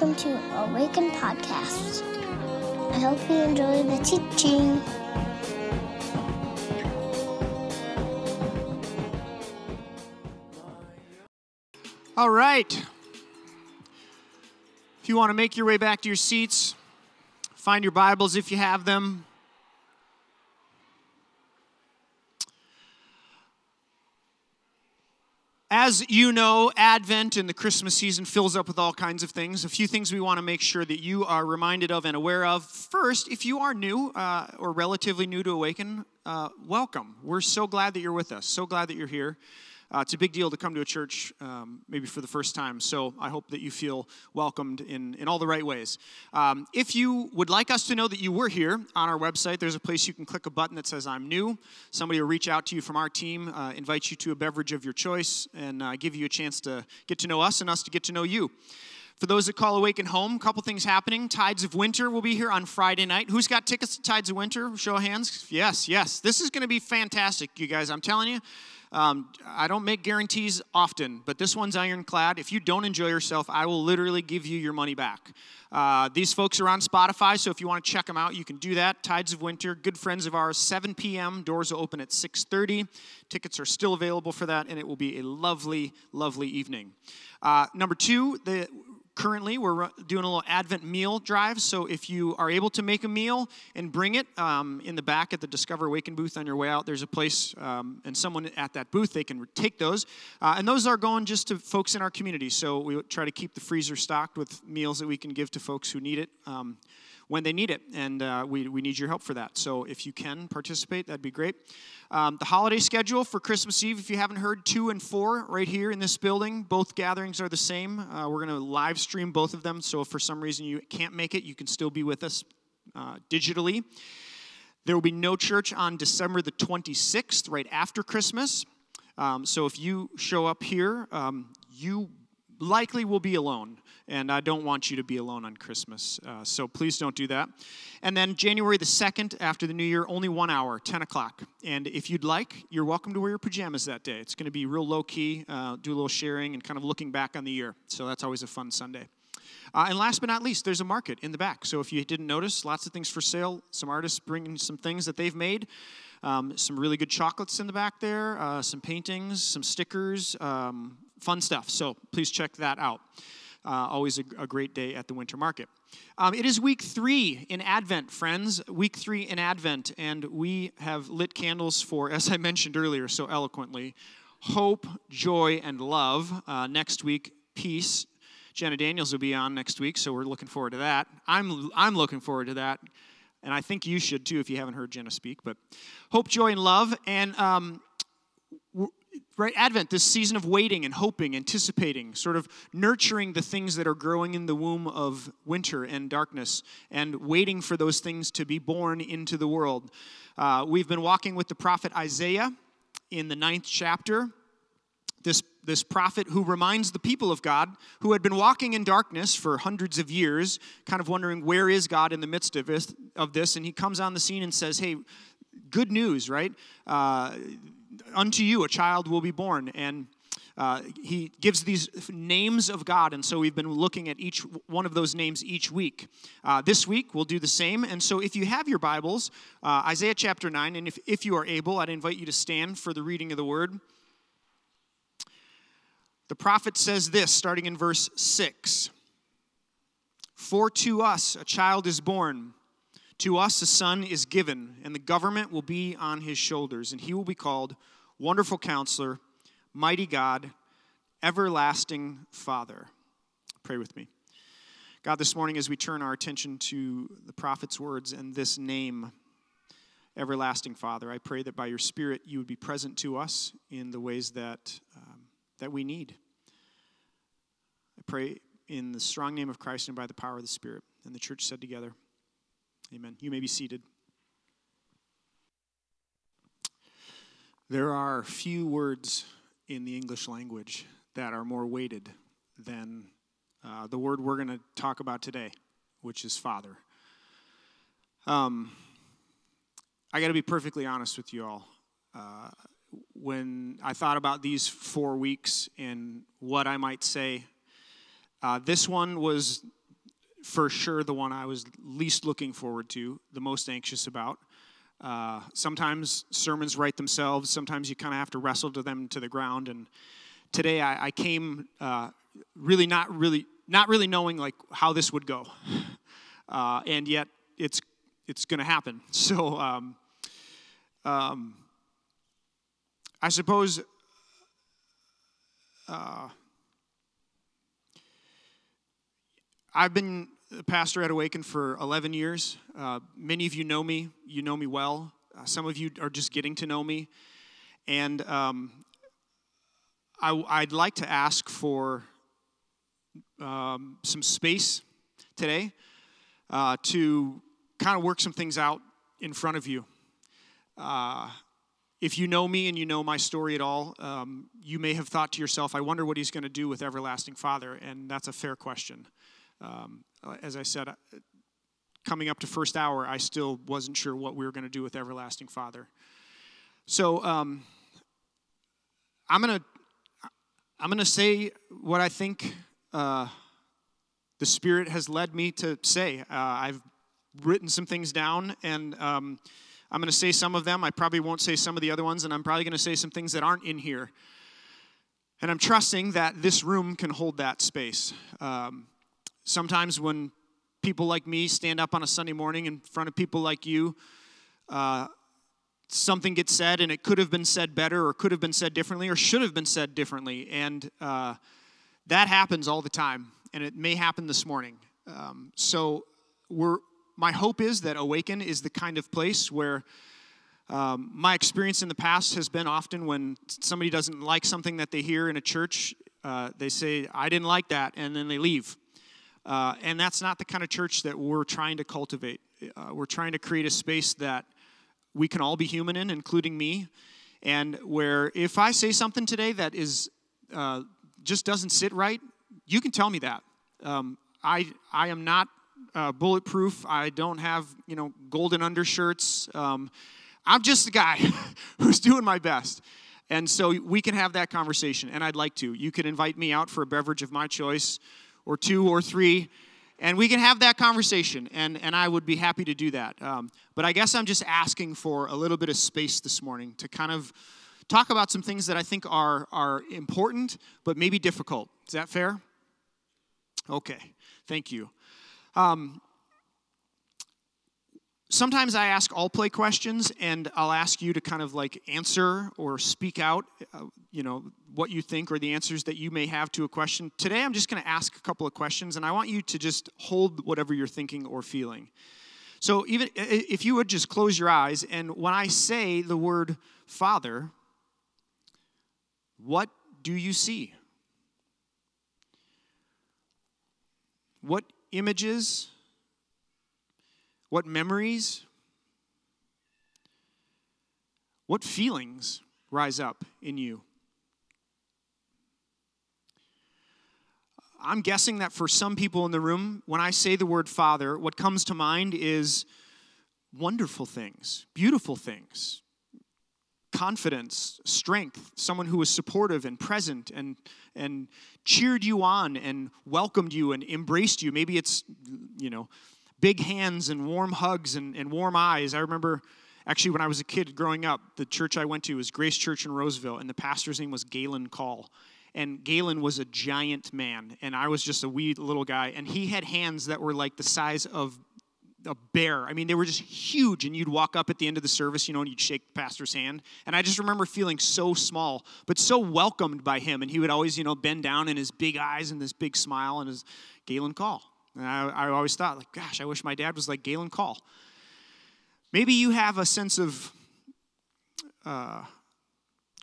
welcome to Awaken Podcast. I hope you enjoy the teaching. All right. If you want to make your way back to your seats, find your Bibles if you have them. As you know, Advent and the Christmas season fills up with all kinds of things. A few things we want to make sure that you are reminded of and aware of. First, if you are new uh, or relatively new to Awaken, uh, welcome. We're so glad that you're with us, so glad that you're here. Uh, it's a big deal to come to a church um, maybe for the first time, so I hope that you feel welcomed in, in all the right ways. Um, if you would like us to know that you were here on our website, there's a place you can click a button that says I'm new. Somebody will reach out to you from our team, uh, invite you to a beverage of your choice, and uh, give you a chance to get to know us and us to get to know you. For those that call Awaken home, a couple things happening. Tides of Winter will be here on Friday night. Who's got tickets to Tides of Winter? Show of hands. Yes, yes. This is going to be fantastic, you guys. I'm telling you. Um, I don't make guarantees often, but this one's ironclad. If you don't enjoy yourself, I will literally give you your money back. Uh, these folks are on Spotify, so if you want to check them out, you can do that. Tides of Winter, good friends of ours, 7 p.m. Doors will open at 6:30. Tickets are still available for that, and it will be a lovely, lovely evening. Uh, number two, the currently we're doing a little advent meal drive so if you are able to make a meal and bring it um, in the back at the discover awaken booth on your way out there's a place um, and someone at that booth they can take those. Uh, and those are going just to folks in our community so we try to keep the freezer stocked with meals that we can give to folks who need it. Um, when they need it. And uh, we, we need your help for that. So if you can participate, that'd be great. Um, the holiday schedule for Christmas Eve, if you haven't heard, two and four right here in this building. Both gatherings are the same. Uh, we're going to live stream both of them. So if for some reason you can't make it, you can still be with us uh, digitally. There will be no church on December the 26th, right after Christmas. Um, so if you show up here, um, you likely will be alone and I don't want you to be alone on Christmas. Uh, so please don't do that. And then January the 2nd, after the new year, only one hour, 10 o'clock. And if you'd like, you're welcome to wear your pajamas that day. It's going to be real low key, uh, do a little sharing and kind of looking back on the year. So that's always a fun Sunday. Uh, and last but not least, there's a market in the back. So if you didn't notice, lots of things for sale. Some artists bringing some things that they've made. Um, some really good chocolates in the back there, uh, some paintings, some stickers, um, fun stuff. So please check that out. Uh, always a, a, great day at the winter market. Um, it is week three in Advent, friends. Week three in Advent, and we have lit candles for, as I mentioned earlier so eloquently, hope, joy, and love. Uh, next week, peace. Jenna Daniels will be on next week, so we're looking forward to that. I'm, I'm looking forward to that, and I think you should too if you haven't heard Jenna speak. But hope, joy, and love. And um, right advent this season of waiting and hoping anticipating sort of nurturing the things that are growing in the womb of winter and darkness and waiting for those things to be born into the world. Uh, we've been walking with the prophet isaiah in the ninth chapter. This, this prophet who reminds the people of god who had been walking in darkness for hundreds of years kind of wondering where is god in the midst of this, of this and he comes on the scene and says hey good news right? Uh, unto you a child will be born. And uh, he gives these names of God, and so we've been looking at each one of those names each week. Uh, this week, we'll do the same. And so, if you have your Bibles, uh, Isaiah chapter 9, and if, if you are able, I'd invite you to stand for the reading of the word. The prophet says this, starting in verse 6 For to us a child is born. To us a son is given, and the government will be on his shoulders, and he will be called Wonderful Counselor, Mighty God, Everlasting Father. Pray with me. God, this morning as we turn our attention to the prophet's words and this name, Everlasting Father, I pray that by your Spirit you would be present to us in the ways that, um, that we need. I pray in the strong name of Christ and by the power of the Spirit. And the church said together, Amen. You may be seated. There are few words in the English language that are more weighted than uh, the word we're going to talk about today, which is Father. Um, I got to be perfectly honest with you all. Uh, when I thought about these four weeks and what I might say, uh, this one was for sure the one I was least looking forward to, the most anxious about. Uh, sometimes sermons write themselves. Sometimes you kind of have to wrestle to them to the ground. And today I, I came uh, really not really not really knowing like how this would go, uh, and yet it's it's going to happen. So um, um, I suppose. Uh, I've been a pastor at Awaken for 11 years. Uh, many of you know me. You know me well. Uh, some of you are just getting to know me. And um, I, would like to ask for um, some space today uh, to kind of work some things out in front of you. Uh, if you know me and you know my story at all, um, you may have thought to yourself, I wonder what he's going to do with Everlasting Father. And that's a fair question. Um, uh, as I said, uh, coming up to first hour, I still wasn't sure what we were going to do with Everlasting Father. So um, I'm going to I'm going to say what I think uh, the Spirit has led me to say. Uh, I've written some things down, and um, I'm going to say some of them. I probably won't say some of the other ones, and I'm probably going to say some things that aren't in here. And I'm trusting that this room can hold that space. Um, Sometimes when people like me stand up on a Sunday morning in front of people like you, uh, something gets said and it could have been said better or could have been said differently or should have been said differently. And uh, that happens all the time, and it may happen this morning. Um, so, we're, my hope is that Awaken is the kind of place where um, my experience in the past has been often when somebody doesn't like something that they hear in a church, uh, they say, I didn't like that, and then they leave. Uh, and that's not the kind of church that we're trying to cultivate. Uh, we're trying to create a space that we can all be human in, including me, and where if I say something today that is uh, just doesn't sit right, you can tell me that. Um, I I am not uh, bulletproof. I don't have you know golden undershirts. Um, I'm just a guy who's doing my best. And so we can have that conversation, and I'd like to. You could invite me out for a beverage of my choice or two or three, and we can have that conversation, and, and I would be happy to do that. Um, but I guess I'm just asking for a little bit of space this morning to kind of talk about some things that I think are, are important, but maybe difficult. Is that fair? Okay, thank you. Um, sometimes I ask all play questions, and I'll ask you to kind of like answer or speak out, uh, you know, what you think or the answers that you may have to a question. Today, I'm just going to ask a couple of questions, and I want you to just hold whatever you're thinking or feeling. So, even if you would just close your eyes, and when I say the word Father, what do you see? What images? What memories? What feelings rise up in you? I'm guessing that for some people in the room, when I say the word Father, what comes to mind is wonderful things, beautiful things, confidence, strength, someone who was supportive and present and, and cheered you on and welcomed you and embraced you. Maybe it's, you know, big hands and warm hugs and, and warm eyes. I remember actually when I was a kid growing up, the church I went to was Grace Church in Roseville, and the pastor's name was Galen Call. And Galen was a giant man, and I was just a wee little guy. And he had hands that were like the size of a bear. I mean, they were just huge. And you'd walk up at the end of the service, you know, and you'd shake the pastor's hand. And I just remember feeling so small, but so welcomed by him. And he would always, you know, bend down in his big eyes and this big smile and his Galen call. And I, I always thought, like, gosh, I wish my dad was like Galen Call. Maybe you have a sense of uh,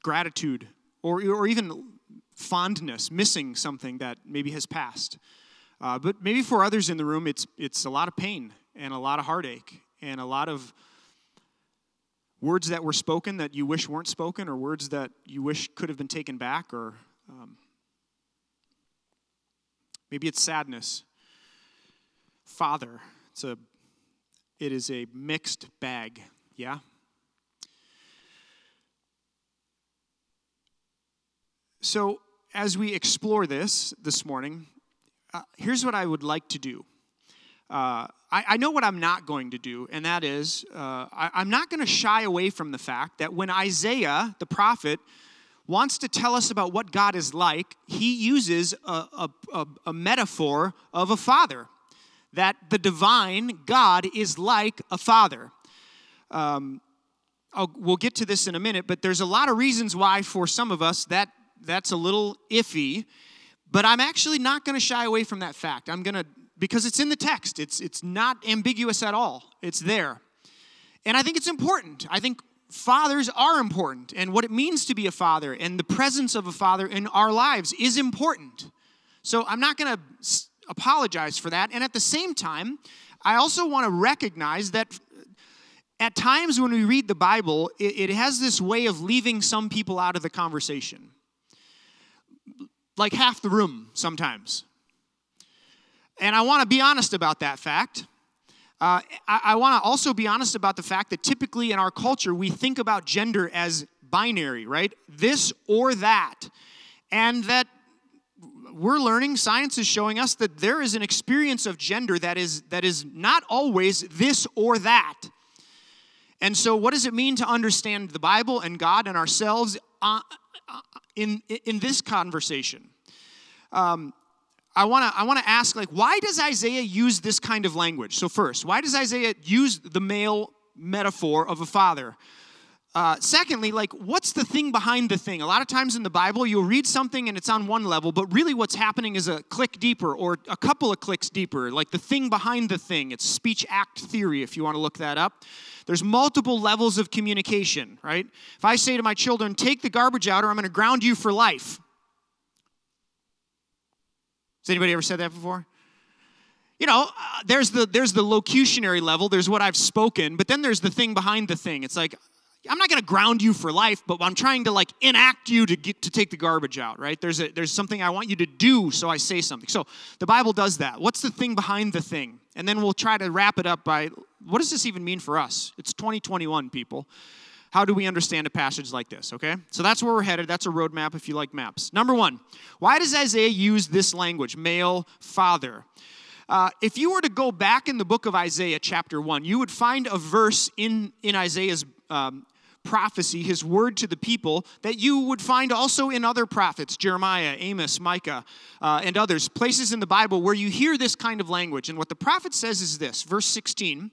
gratitude or, or even fondness, missing something that maybe has passed. Uh, but maybe for others in the room, it's, it's a lot of pain and a lot of heartache and a lot of words that were spoken that you wish weren't spoken or words that you wish could have been taken back or um, maybe it's sadness father. It's a it is a mixed bag, yeah? So, as we explore this this morning, uh, here's what I would like to do. uh, I, I, know what I'm not going to do, and that is uh, I, I'm not going to shy away from the fact that when Isaiah, the prophet, wants to tell us about what God is like, he uses a, a, a, a metaphor of a father. That the divine God is like a father. Um, we'll get to this in a minute, but there's a lot of reasons why, for some of us, that that's a little iffy. But I'm actually not going to shy away from that fact. I'm going to because it's in the text. It's it's not ambiguous at all. It's there. And I think it's important. I think fathers are important and what it means to be a father and the presence of a father in our lives is important. So I'm not going to apologize for that. And at the same time, I also want to recognize that at times when we read the Bible, it, it has this way of leaving some people out of the conversation. Like half the room sometimes. And I want to be honest about that fact. Uh, I, I want to also be honest about the fact that typically in our culture, we think about gender as binary, right? This or that. And that we're learning, science is showing us that there is an experience of gender that is, that is not always this or that. And so, what does it mean to understand the Bible and God and ourselves uh, uh in, in this conversation? Um, I want to I want to ask like why does Isaiah use this kind of language? So first, why does Isaiah use the male metaphor of a father? Uh, secondly, like what's the thing behind the thing? A lot of times in the Bible, you'll read something and it's on one level, but really what's happening is a click deeper or a couple of clicks deeper, like the thing behind the thing. It's speech act theory, if you want to look that up. There's multiple levels of communication, right? If I say to my children, take the garbage out or I'm going to ground you for life, has anybody ever said that before? You know, uh, there's the there's the locutionary level, there's what I've spoken, but then there's the thing behind the thing. It's like I'm not going to ground you for life, but I'm trying to like enact you to get to take the garbage out, right? There's a, there's something I want you to do, so I say something. So the Bible does that. What's the thing behind the thing? And then we'll try to wrap it up by what does this even mean for us? It's 2021, people. How do we understand a passage like this, okay? So that's where we're headed. That's a roadmap if you like maps. Number one, why does Isaiah use this language, male, father? Uh, if you were to go back in the book of Isaiah, chapter 1, you would find a verse in, in Isaiah's um, prophecy, his word to the people, that you would find also in other prophets, Jeremiah, Amos, Micah, uh, and others, places in the Bible where you hear this kind of language. And what the prophet says is this verse 16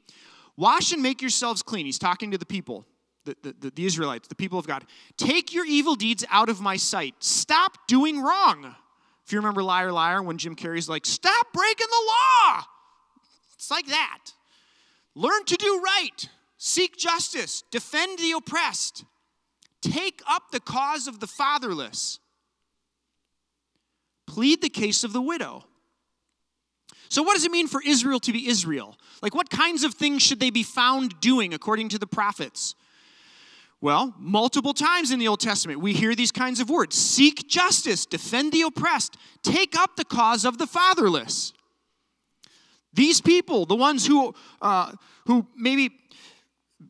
Wash and make yourselves clean. He's talking to the people the, the, the Israelites, the people of God. Take your evil deeds out of my sight. Stop doing wrong. If you remember Liar Liar, when Jim Carrey's like, stop breaking the law. It's like that. Learn to do right. Seek justice. Defend the oppressed. Take up the cause of the fatherless. Plead the case of the widow. So, what does it mean for Israel to be Israel? Like, what kinds of things should they be found doing according to the prophets? Well, multiple times in the Old Testament, we hear these kinds of words seek justice, defend the oppressed, take up the cause of the fatherless. These people, the ones who, uh, who maybe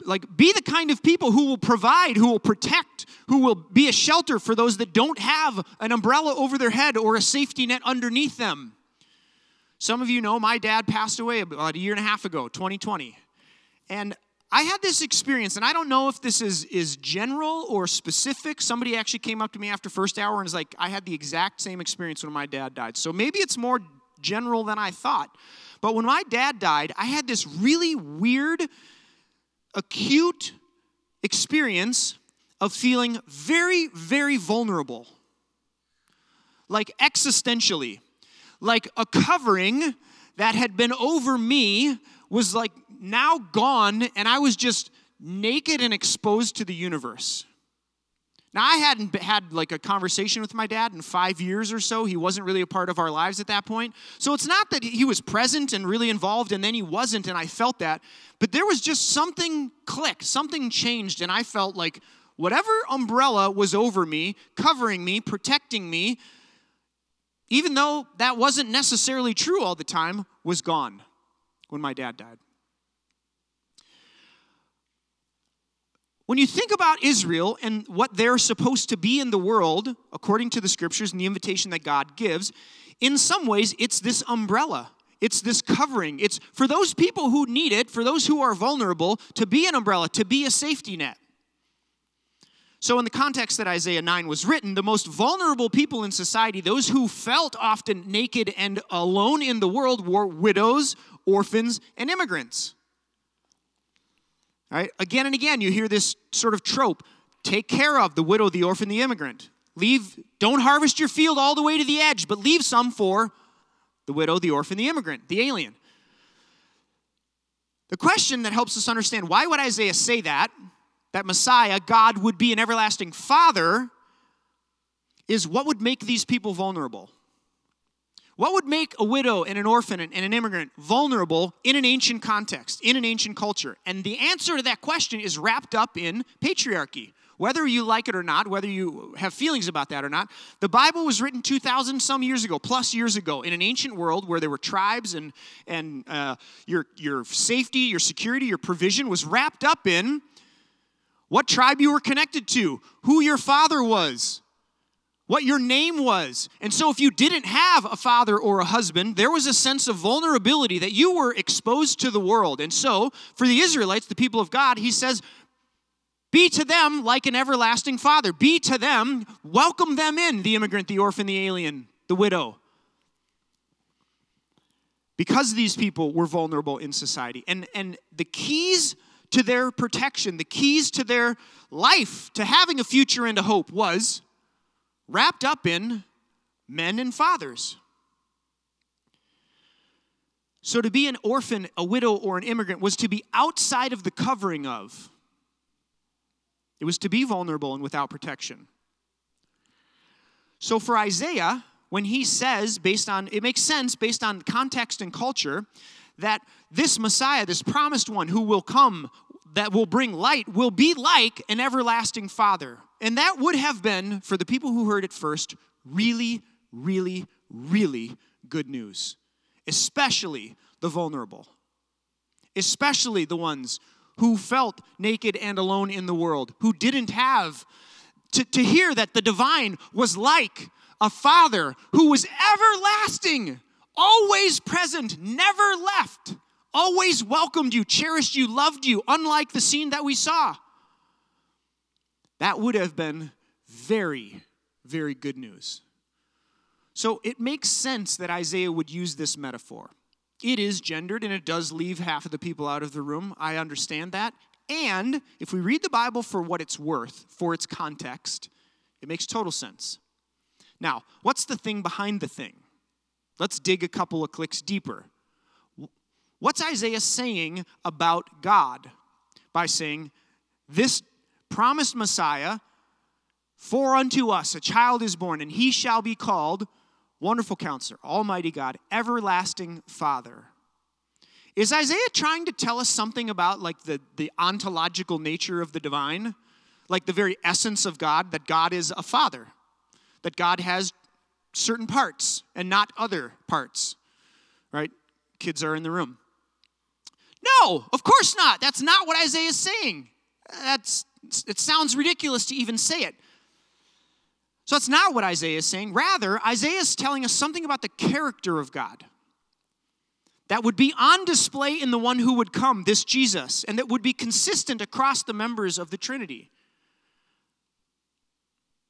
like be the kind of people who will provide who will protect who will be a shelter for those that don't have an umbrella over their head or a safety net underneath them some of you know my dad passed away about a year and a half ago 2020 and I had this experience, and I don't know if this is, is general or specific. Somebody actually came up to me after first hour and was like, I had the exact same experience when my dad died. So maybe it's more general than I thought. But when my dad died, I had this really weird, acute experience of feeling very, very vulnerable. Like existentially. Like a covering that had been over me was like now gone, and I was just naked and exposed to the universe. Now, I hadn't had like a conversation with my dad in five years or so. He wasn't really a part of our lives at that point. So it's not that he was present and really involved and then he wasn't, and I felt that. But there was just something clicked, something changed, and I felt like whatever umbrella was over me, covering me, protecting me, even though that wasn't necessarily true all the time, was gone when my dad died. When you think about Israel and what they're supposed to be in the world, according to the scriptures and the invitation that God gives, in some ways it's this umbrella. It's this covering. It's for those people who need it, for those who are vulnerable, to be an umbrella, to be a safety net. So, in the context that Isaiah 9 was written, the most vulnerable people in society, those who felt often naked and alone in the world, were widows, orphans, and immigrants. Right? Again and again, you hear this sort of trope take care of the widow, the orphan, the immigrant. Leave, don't harvest your field all the way to the edge, but leave some for the widow, the orphan, the immigrant, the alien. The question that helps us understand why would Isaiah say that, that Messiah, God, would be an everlasting father, is what would make these people vulnerable? What would make a widow and an orphan and an immigrant vulnerable in an ancient context, in an ancient culture? And the answer to that question is wrapped up in patriarchy. Whether you like it or not, whether you have feelings about that or not, the Bible was written 2,000 some years ago, plus years ago, in an ancient world where there were tribes and, and uh, your, your safety, your security, your provision was wrapped up in what tribe you were connected to, who your father was, what your name was. And so, if you didn't have a father or a husband, there was a sense of vulnerability that you were exposed to the world. And so, for the Israelites, the people of God, he says, be to them like an everlasting father. Be to them, welcome them in, the immigrant, the orphan, the alien, the widow. Because these people were vulnerable in society. And, and the keys to their protection, the keys to their life, to having a future and a hope, was wrapped up in men and fathers. So to be an orphan, a widow, or an immigrant was to be outside of the covering of it was to be vulnerable and without protection. So for Isaiah, when he says, based on, it makes sense based on context and culture, that this Messiah, this promised one who will come, that will bring light, will be like an everlasting Father. And that would have been, for the people who heard it first, really, really, really good news, especially the vulnerable, especially the ones who felt naked and alone in the world, who didn't have to, to hear that the divine was like a father who was everlasting, always present, never left, always welcomed you, cherished you, loved you, unlike the scene that we saw. That would have been very, very good news. So it makes sense that Isaiah would use this metaphor. It is gendered and it does leave half of the people out of the room. I understand that. And if we read the Bible for what it's worth, for its context, it makes total sense. Now, what's the thing behind the thing? Let's dig a couple of clicks deeper. What's Isaiah saying about God by saying, This promised Messiah, for unto us a child is born, and he shall be called Wonderful counselor, Almighty God, everlasting Father. Is Isaiah trying to tell us something about like the, the ontological nature of the divine? Like the very essence of God, that God is a father, that God has certain parts and not other parts, right? Kids are in the room. No, of course not. That's not what Isaiah is saying. That's, it sounds ridiculous to even say it. So that's not what Isaiah is saying. Rather, Isaiah is telling us something about the character of God that would be on display in the one who would come, this Jesus, and that would be consistent across the members of the Trinity.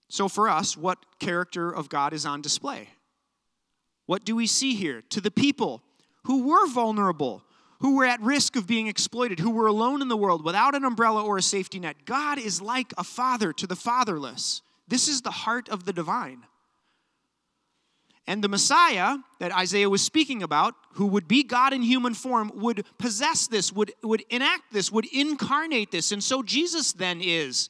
So, for us, what character of God is on display? What do we see here? To the people who were vulnerable, who were at risk of being exploited, who were alone in the world without an umbrella or a safety net, God is like a father to the fatherless. This is the heart of the divine. And the Messiah that Isaiah was speaking about, who would be God in human form, would possess this, would, would enact this, would incarnate this. And so Jesus then is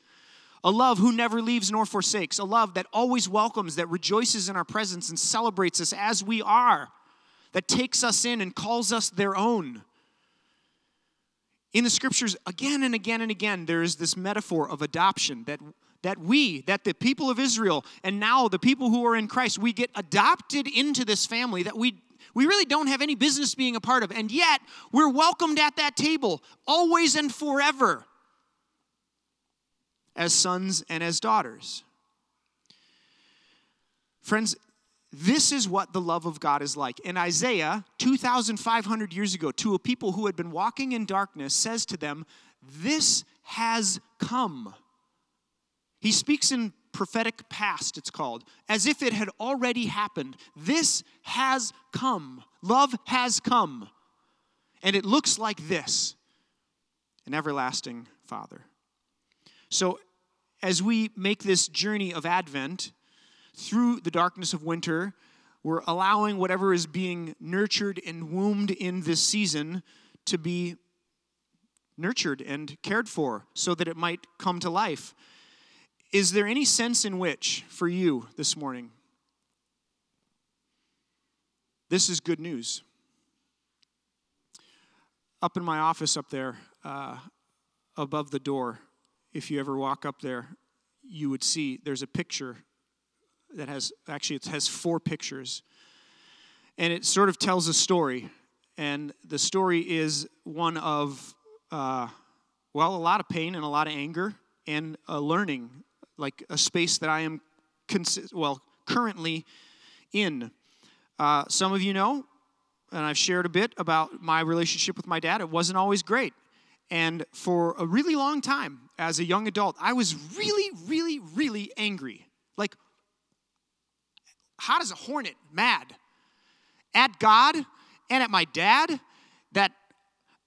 a love who never leaves nor forsakes, a love that always welcomes, that rejoices in our presence and celebrates us as we are, that takes us in and calls us their own. In the scriptures, again and again and again, there is this metaphor of adoption that that we, that the people of Israel, and now the people who are in Christ, we get adopted into this family that we, we really don't have any business being a part of. And yet, we're welcomed at that table always and forever as sons and as daughters. Friends, this is what the love of God is like. And Isaiah, 2,500 years ago, to a people who had been walking in darkness, says to them, This has come. He speaks in prophetic past, it's called, as if it had already happened. This has come. Love has come. And it looks like this an everlasting Father. So, as we make this journey of Advent through the darkness of winter, we're allowing whatever is being nurtured and wombed in this season to be nurtured and cared for so that it might come to life. Is there any sense in which, for you this morning, this is good news? Up in my office up there, uh, above the door, if you ever walk up there, you would see there's a picture that has actually it has four pictures. And it sort of tells a story. And the story is one of uh, well a lot of pain and a lot of anger and a learning like a space that i am consi- well currently in. Uh, some of you know and i've shared a bit about my relationship with my dad. It wasn't always great. And for a really long time as a young adult i was really really really angry. Like hot as a hornet, mad at God and at my dad that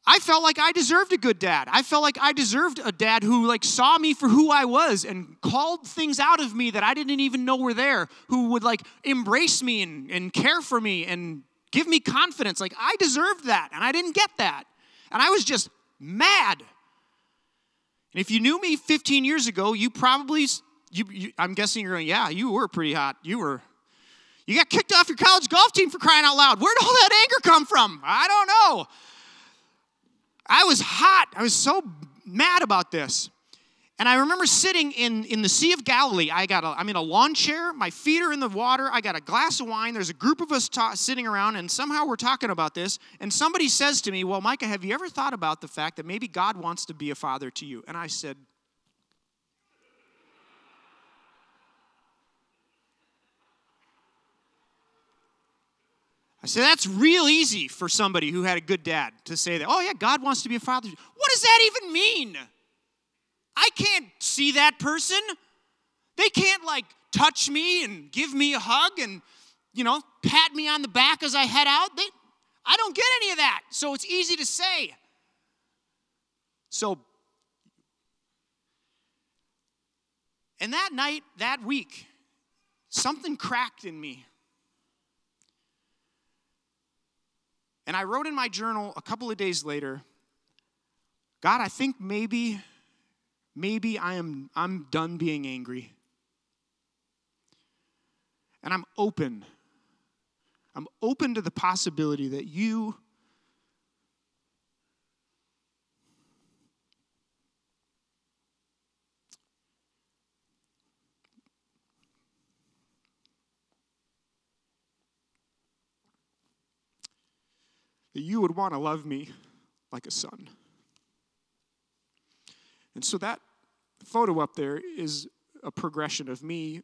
I felt like I deserved a good dad. I felt like I deserved a dad who like saw me for who I was and called things out of me that I didn't even know were there, who would like embrace me and, and care for me and give me confidence. Like I deserved that and I didn't get that. And I was just mad. And if you knew me 15 years ago, you probably you, you I'm guessing you're going, yeah, you were pretty hot. You were you got kicked off your college golf team for crying out loud. Where'd all that anger come from? I don't know. I was hot. I was so mad about this. And I remember sitting in, in the Sea of Galilee. I got a, I'm in a lawn chair. My feet are in the water. I got a glass of wine. There's a group of us ta- sitting around, and somehow we're talking about this. And somebody says to me, Well, Micah, have you ever thought about the fact that maybe God wants to be a father to you? And I said, I said, that's real easy for somebody who had a good dad to say that. Oh, yeah, God wants to be a father. What does that even mean? I can't see that person. They can't, like, touch me and give me a hug and, you know, pat me on the back as I head out. They, I don't get any of that. So it's easy to say. So, and that night, that week, something cracked in me. And I wrote in my journal a couple of days later, God, I think maybe, maybe I am I'm done being angry. And I'm open. I'm open to the possibility that you that you would want to love me like a son. And so that photo up there is a progression of me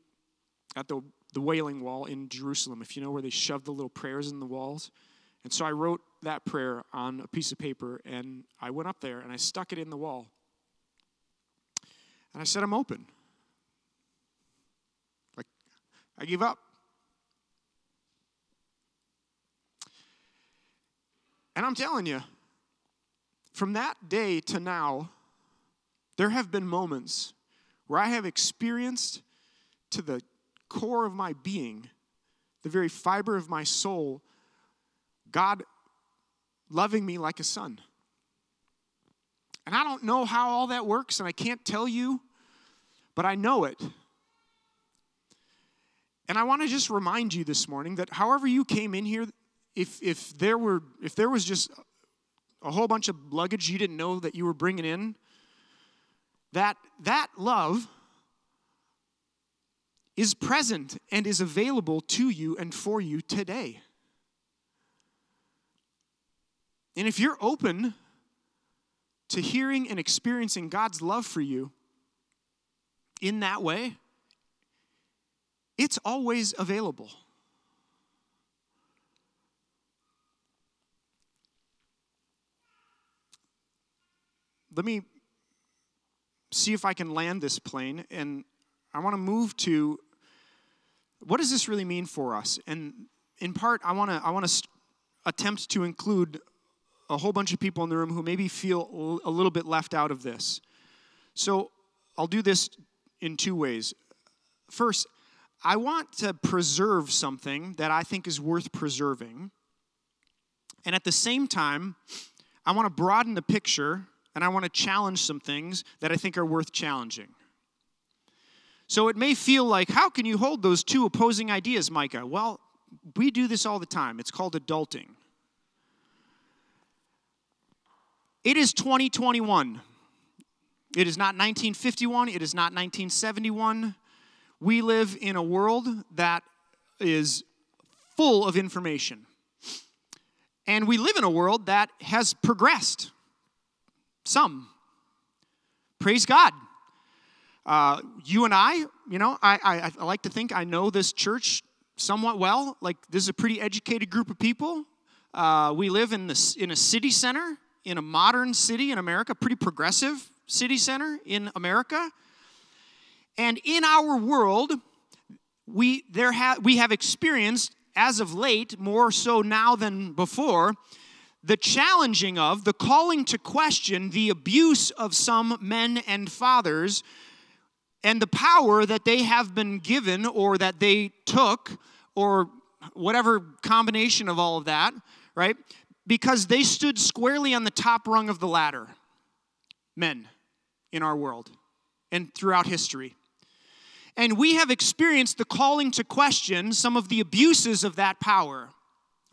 at the, the Wailing Wall in Jerusalem, if you know where they shove the little prayers in the walls. And so I wrote that prayer on a piece of paper and I went up there and I stuck it in the wall. And I said, I'm open. Like, I give up. And I'm telling you, from that day to now, there have been moments where I have experienced to the core of my being, the very fiber of my soul, God loving me like a son. And I don't know how all that works, and I can't tell you, but I know it. And I want to just remind you this morning that however you came in here if if there were if there was just a whole bunch of luggage you didn't know that you were bringing in that that love is present and is available to you and for you today. And if you're open to hearing and experiencing God's love for you in that way it's always available let me see if I can land this plane. And I want to move to what does this really mean for us? And in part, I want to I want to attempt to include a whole bunch of people in the room who maybe feel a little bit left out of this. So I'll do this in two ways. First, I want to preserve something that I think is worth preserving. And at the same time, I want to broaden the picture and I want to challenge some things that I think are worth challenging. So it may feel like, how can you hold those two opposing ideas, Micah? Well, we do this all the time. It's called adulting. It is 2021. It is not 1951. It is not 1971. We live in a world that is full of information. And we live in a world that has progressed. Some. Praise God. Uh, you and I, you know, I, I, I like to think I know this church somewhat well. Like, this is a pretty educated group of people. Uh, we live in, this, in a city center, in a modern city in America, pretty progressive city center in America. And in our world, we, there ha- we have experienced, as of late, more so now than before, the challenging of, the calling to question the abuse of some men and fathers and the power that they have been given or that they took or whatever combination of all of that, right? Because they stood squarely on the top rung of the ladder, men in our world and throughout history. And we have experienced the calling to question some of the abuses of that power.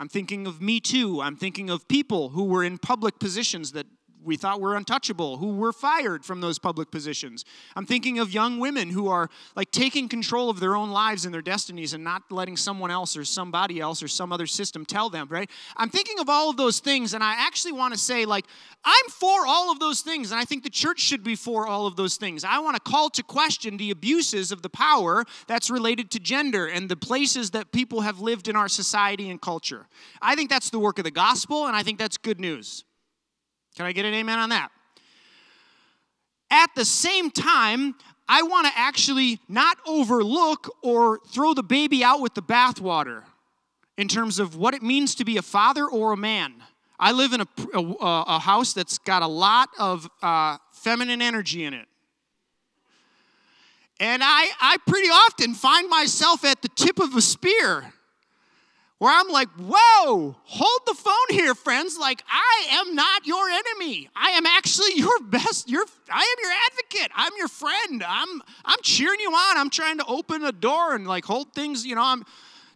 I'm thinking of Me Too. I'm thinking of people who were in public positions that we thought were untouchable, who were fired from those public positions. I'm thinking of young women who are like taking control of their own lives and their destinies and not letting someone else or somebody else or some other system tell them, right? I'm thinking of all of those things, and I actually want to say, like, I'm for all of those things, and I think the church should be for all of those things. I want to call to question the abuses of the power that's related to gender and the places that people have lived in our society and culture. I think that's the work of the gospel, and I think that's good news. Can I get an amen on that? At the same time, I want to actually not overlook or throw the baby out with the bathwater in terms of what it means to be a father or a man. I live in a, a, a house that's got a lot of uh, feminine energy in it. And I, I pretty often find myself at the tip of a spear where I'm like, whoa, hold the phone here, friends. Like, I am not your enemy. I am actually your best, your I am your advocate. I'm your friend. I'm I'm cheering you on. I'm trying to open a door and like hold things, you know, I'm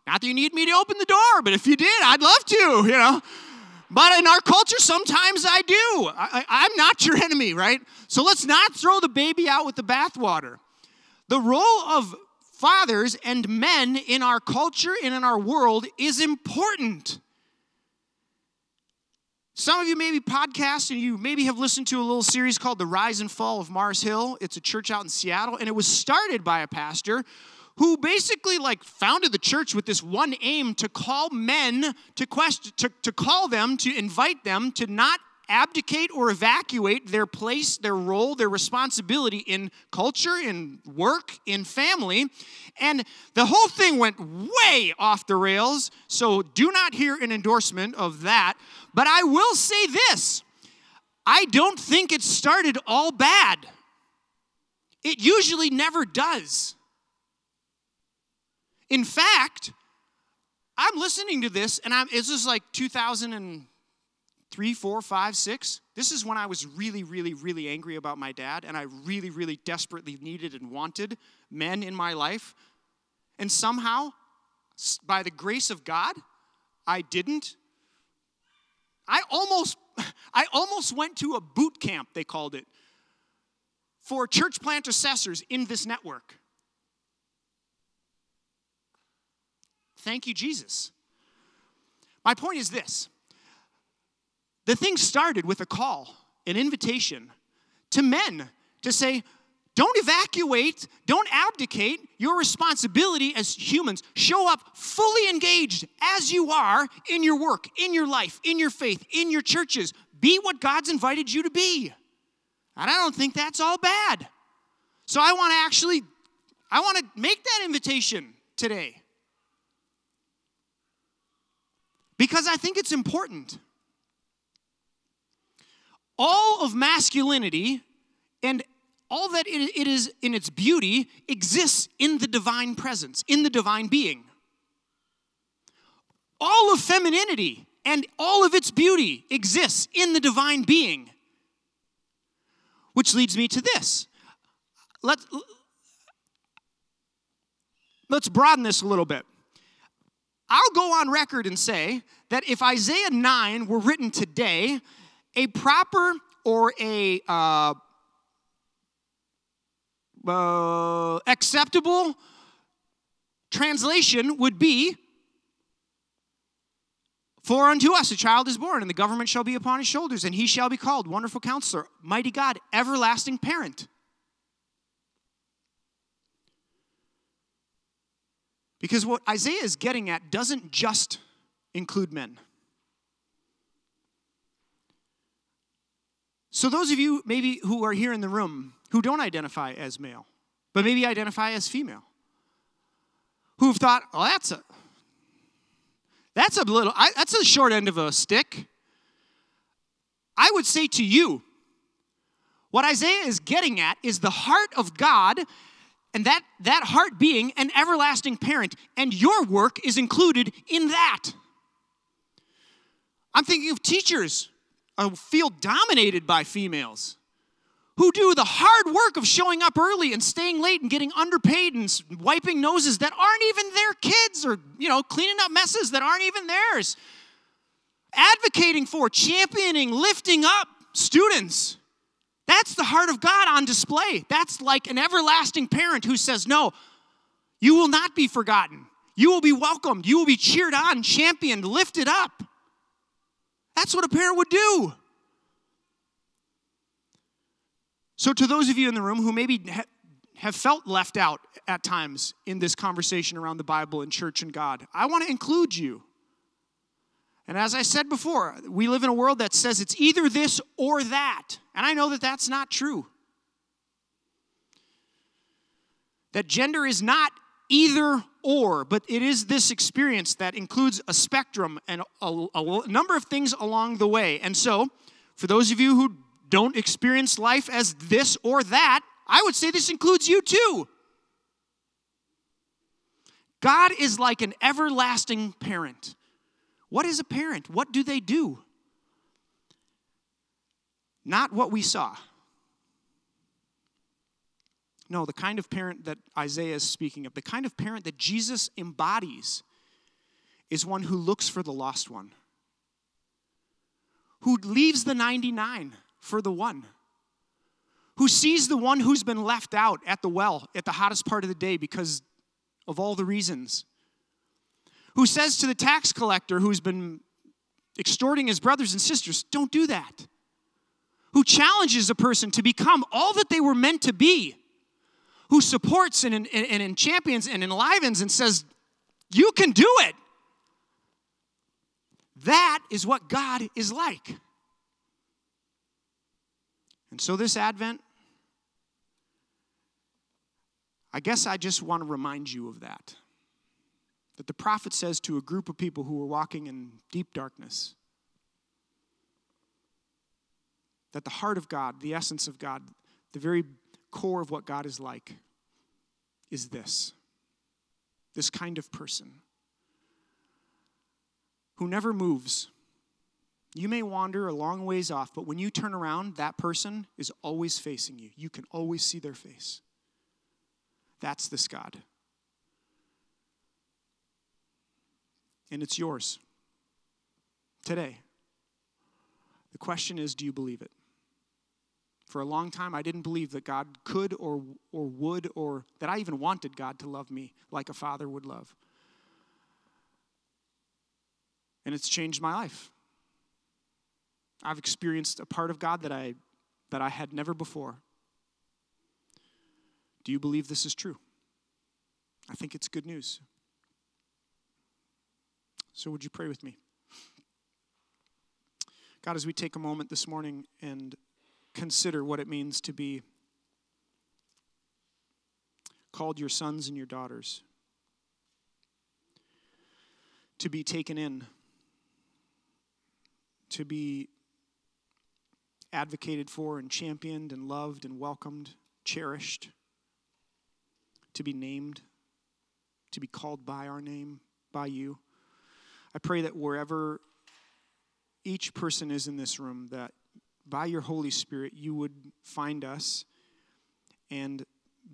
not that you need me to open the door, but if you did, I'd love to, you know. But in our culture, sometimes I do. I, I'm not your enemy, right? So let's not throw the baby out with the bathwater. The role of fathers and men in our culture and in our world is important. Some of you maybe podcast and you maybe have listened to a little series called The Rise and Fall of Mars Hill. It's a church out in Seattle, and it was started by a pastor who basically like founded the church with this one aim to call men to question to, to call them to invite them to not abdicate or evacuate their place, their role, their responsibility in culture, in work, in family. And the whole thing went way off the rails. So do not hear an endorsement of that. But I will say this I don't think it started all bad. It usually never does. In fact, I'm listening to this, and I'm, it's just like 2000 and three, four, five, six. This is when I was really, really, really angry about my dad, and I really, really desperately needed and wanted men in my life. And somehow, by the grace of God, I didn't. I almost, I almost went to a boot camp, they called it, for church plant assessors in this network. Thank you, Jesus. My point is this the thing started with a call, an invitation to men to say, don't evacuate, don't abdicate your responsibility as humans. Show up fully engaged as you are in your work, in your life, in your faith, in your churches. Be what God's invited you to be. And I don't think that's all bad. So I want to actually I want to make that invitation today. Because I think it's important. All of masculinity and all that it is in its beauty exists in the divine presence, in the divine being. All of femininity and all of its beauty exists in the divine being. Which leads me to this. Let's, let's broaden this a little bit. I'll go on record and say that if Isaiah 9 were written today, a proper or a uh, uh, acceptable translation would be For unto us a child is born, and the government shall be upon his shoulders, and he shall be called Wonderful Counselor, Mighty God, Everlasting Parent. Because what Isaiah is getting at doesn't just include men. So, those of you maybe who are here in the room who don't identify as male, but maybe identify as female, who've thought, oh, that's a that's a little I, that's a short end of a stick. I would say to you, what Isaiah is getting at is the heart of God and that, that heart being an everlasting parent, and your work is included in that. I'm thinking of teachers, Uh, a field dominated by females, who do the hard work of showing up early and staying late and getting underpaid and wiping noses that aren't even their kids or, you know, cleaning up messes that aren't even theirs. Advocating for, championing, lifting up students that's the heart of God on display. That's like an everlasting parent who says, No, you will not be forgotten. You will be welcomed. You will be cheered on, championed, lifted up. That's what a parent would do. So, to those of you in the room who maybe have felt left out at times in this conversation around the Bible and church and God, I want to include you. And as I said before, we live in a world that says it's either this or that. And I know that that's not true. That gender is not either or, but it is this experience that includes a spectrum and a, a, number of things along the way. And so, for those of you who don't experience life as this or that, I would say this includes you too. God is like an everlasting parent what is a parent? What do they do? Not what we saw. No, the kind of parent that Isaiah is speaking of, the kind of parent that Jesus embodies, is one who looks for the lost one, who leaves the 99 for the one, who sees the one who's been left out at the well at the hottest part of the day because of all the reasons who says to the tax collector who's been extorting his brothers and sisters, Don't do that. Who challenges a person to become all that they were meant to be, who supports and, and, and champions and enlivens and says, You can do it. That is what God is like. And so, this Advent, I guess I just want to remind you of that that the prophet says to a group of people who were walking in deep darkness that the heart of God, the essence of God, the very core of what God is like, is this this kind of person who never moves. You may wander a long ways off, but when you turn around, that person is always facing you. You can always see their face. That's this God. and it's yours today. The question is do you believe it? For a long time, I didn't believe that God could or, or would, or that I even wanted God to love me like a father would love. And it's changed my life. I've experienced a part of God that I, that I had never before. Do you believe this is true? I think it's good news. So, would you pray with me? God, as we take a moment this morning and consider what it means to be called your sons and your daughters, to be taken in, to be advocated for and championed and loved and welcomed, cherished, to be named, to be called by our name, by you. I pray that wherever each person is in this room, that by your Holy Spirit, you would find us and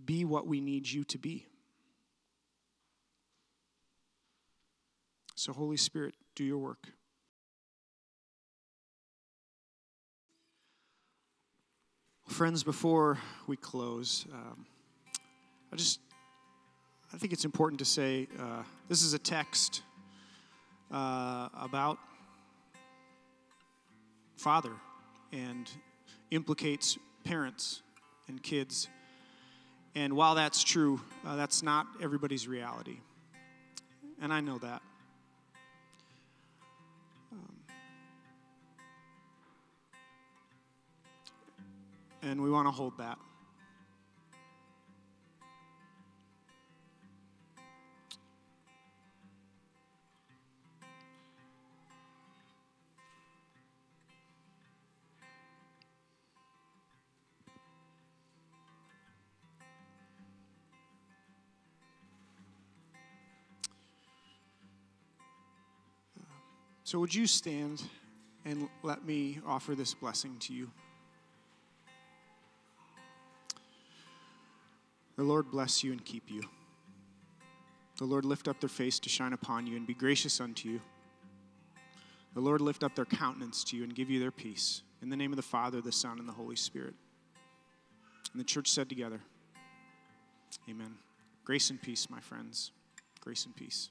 be what we need you to be. So, Holy Spirit, do your work. Friends, before we close, um, I just I think it's important to say uh, this is a text uh, about father and implicates parents and kids. And while that's true, uh, that's not everybody's reality. And I know that. Um, and we want to hold that. So, would you stand and let me offer this blessing to you? The Lord bless you and keep you. The Lord lift up their face to shine upon you and be gracious unto you. The Lord lift up their countenance to you and give you their peace. In the name of the Father, the Son, and the Holy Spirit. And the church said together, Amen. Grace and peace, my friends. Grace and peace.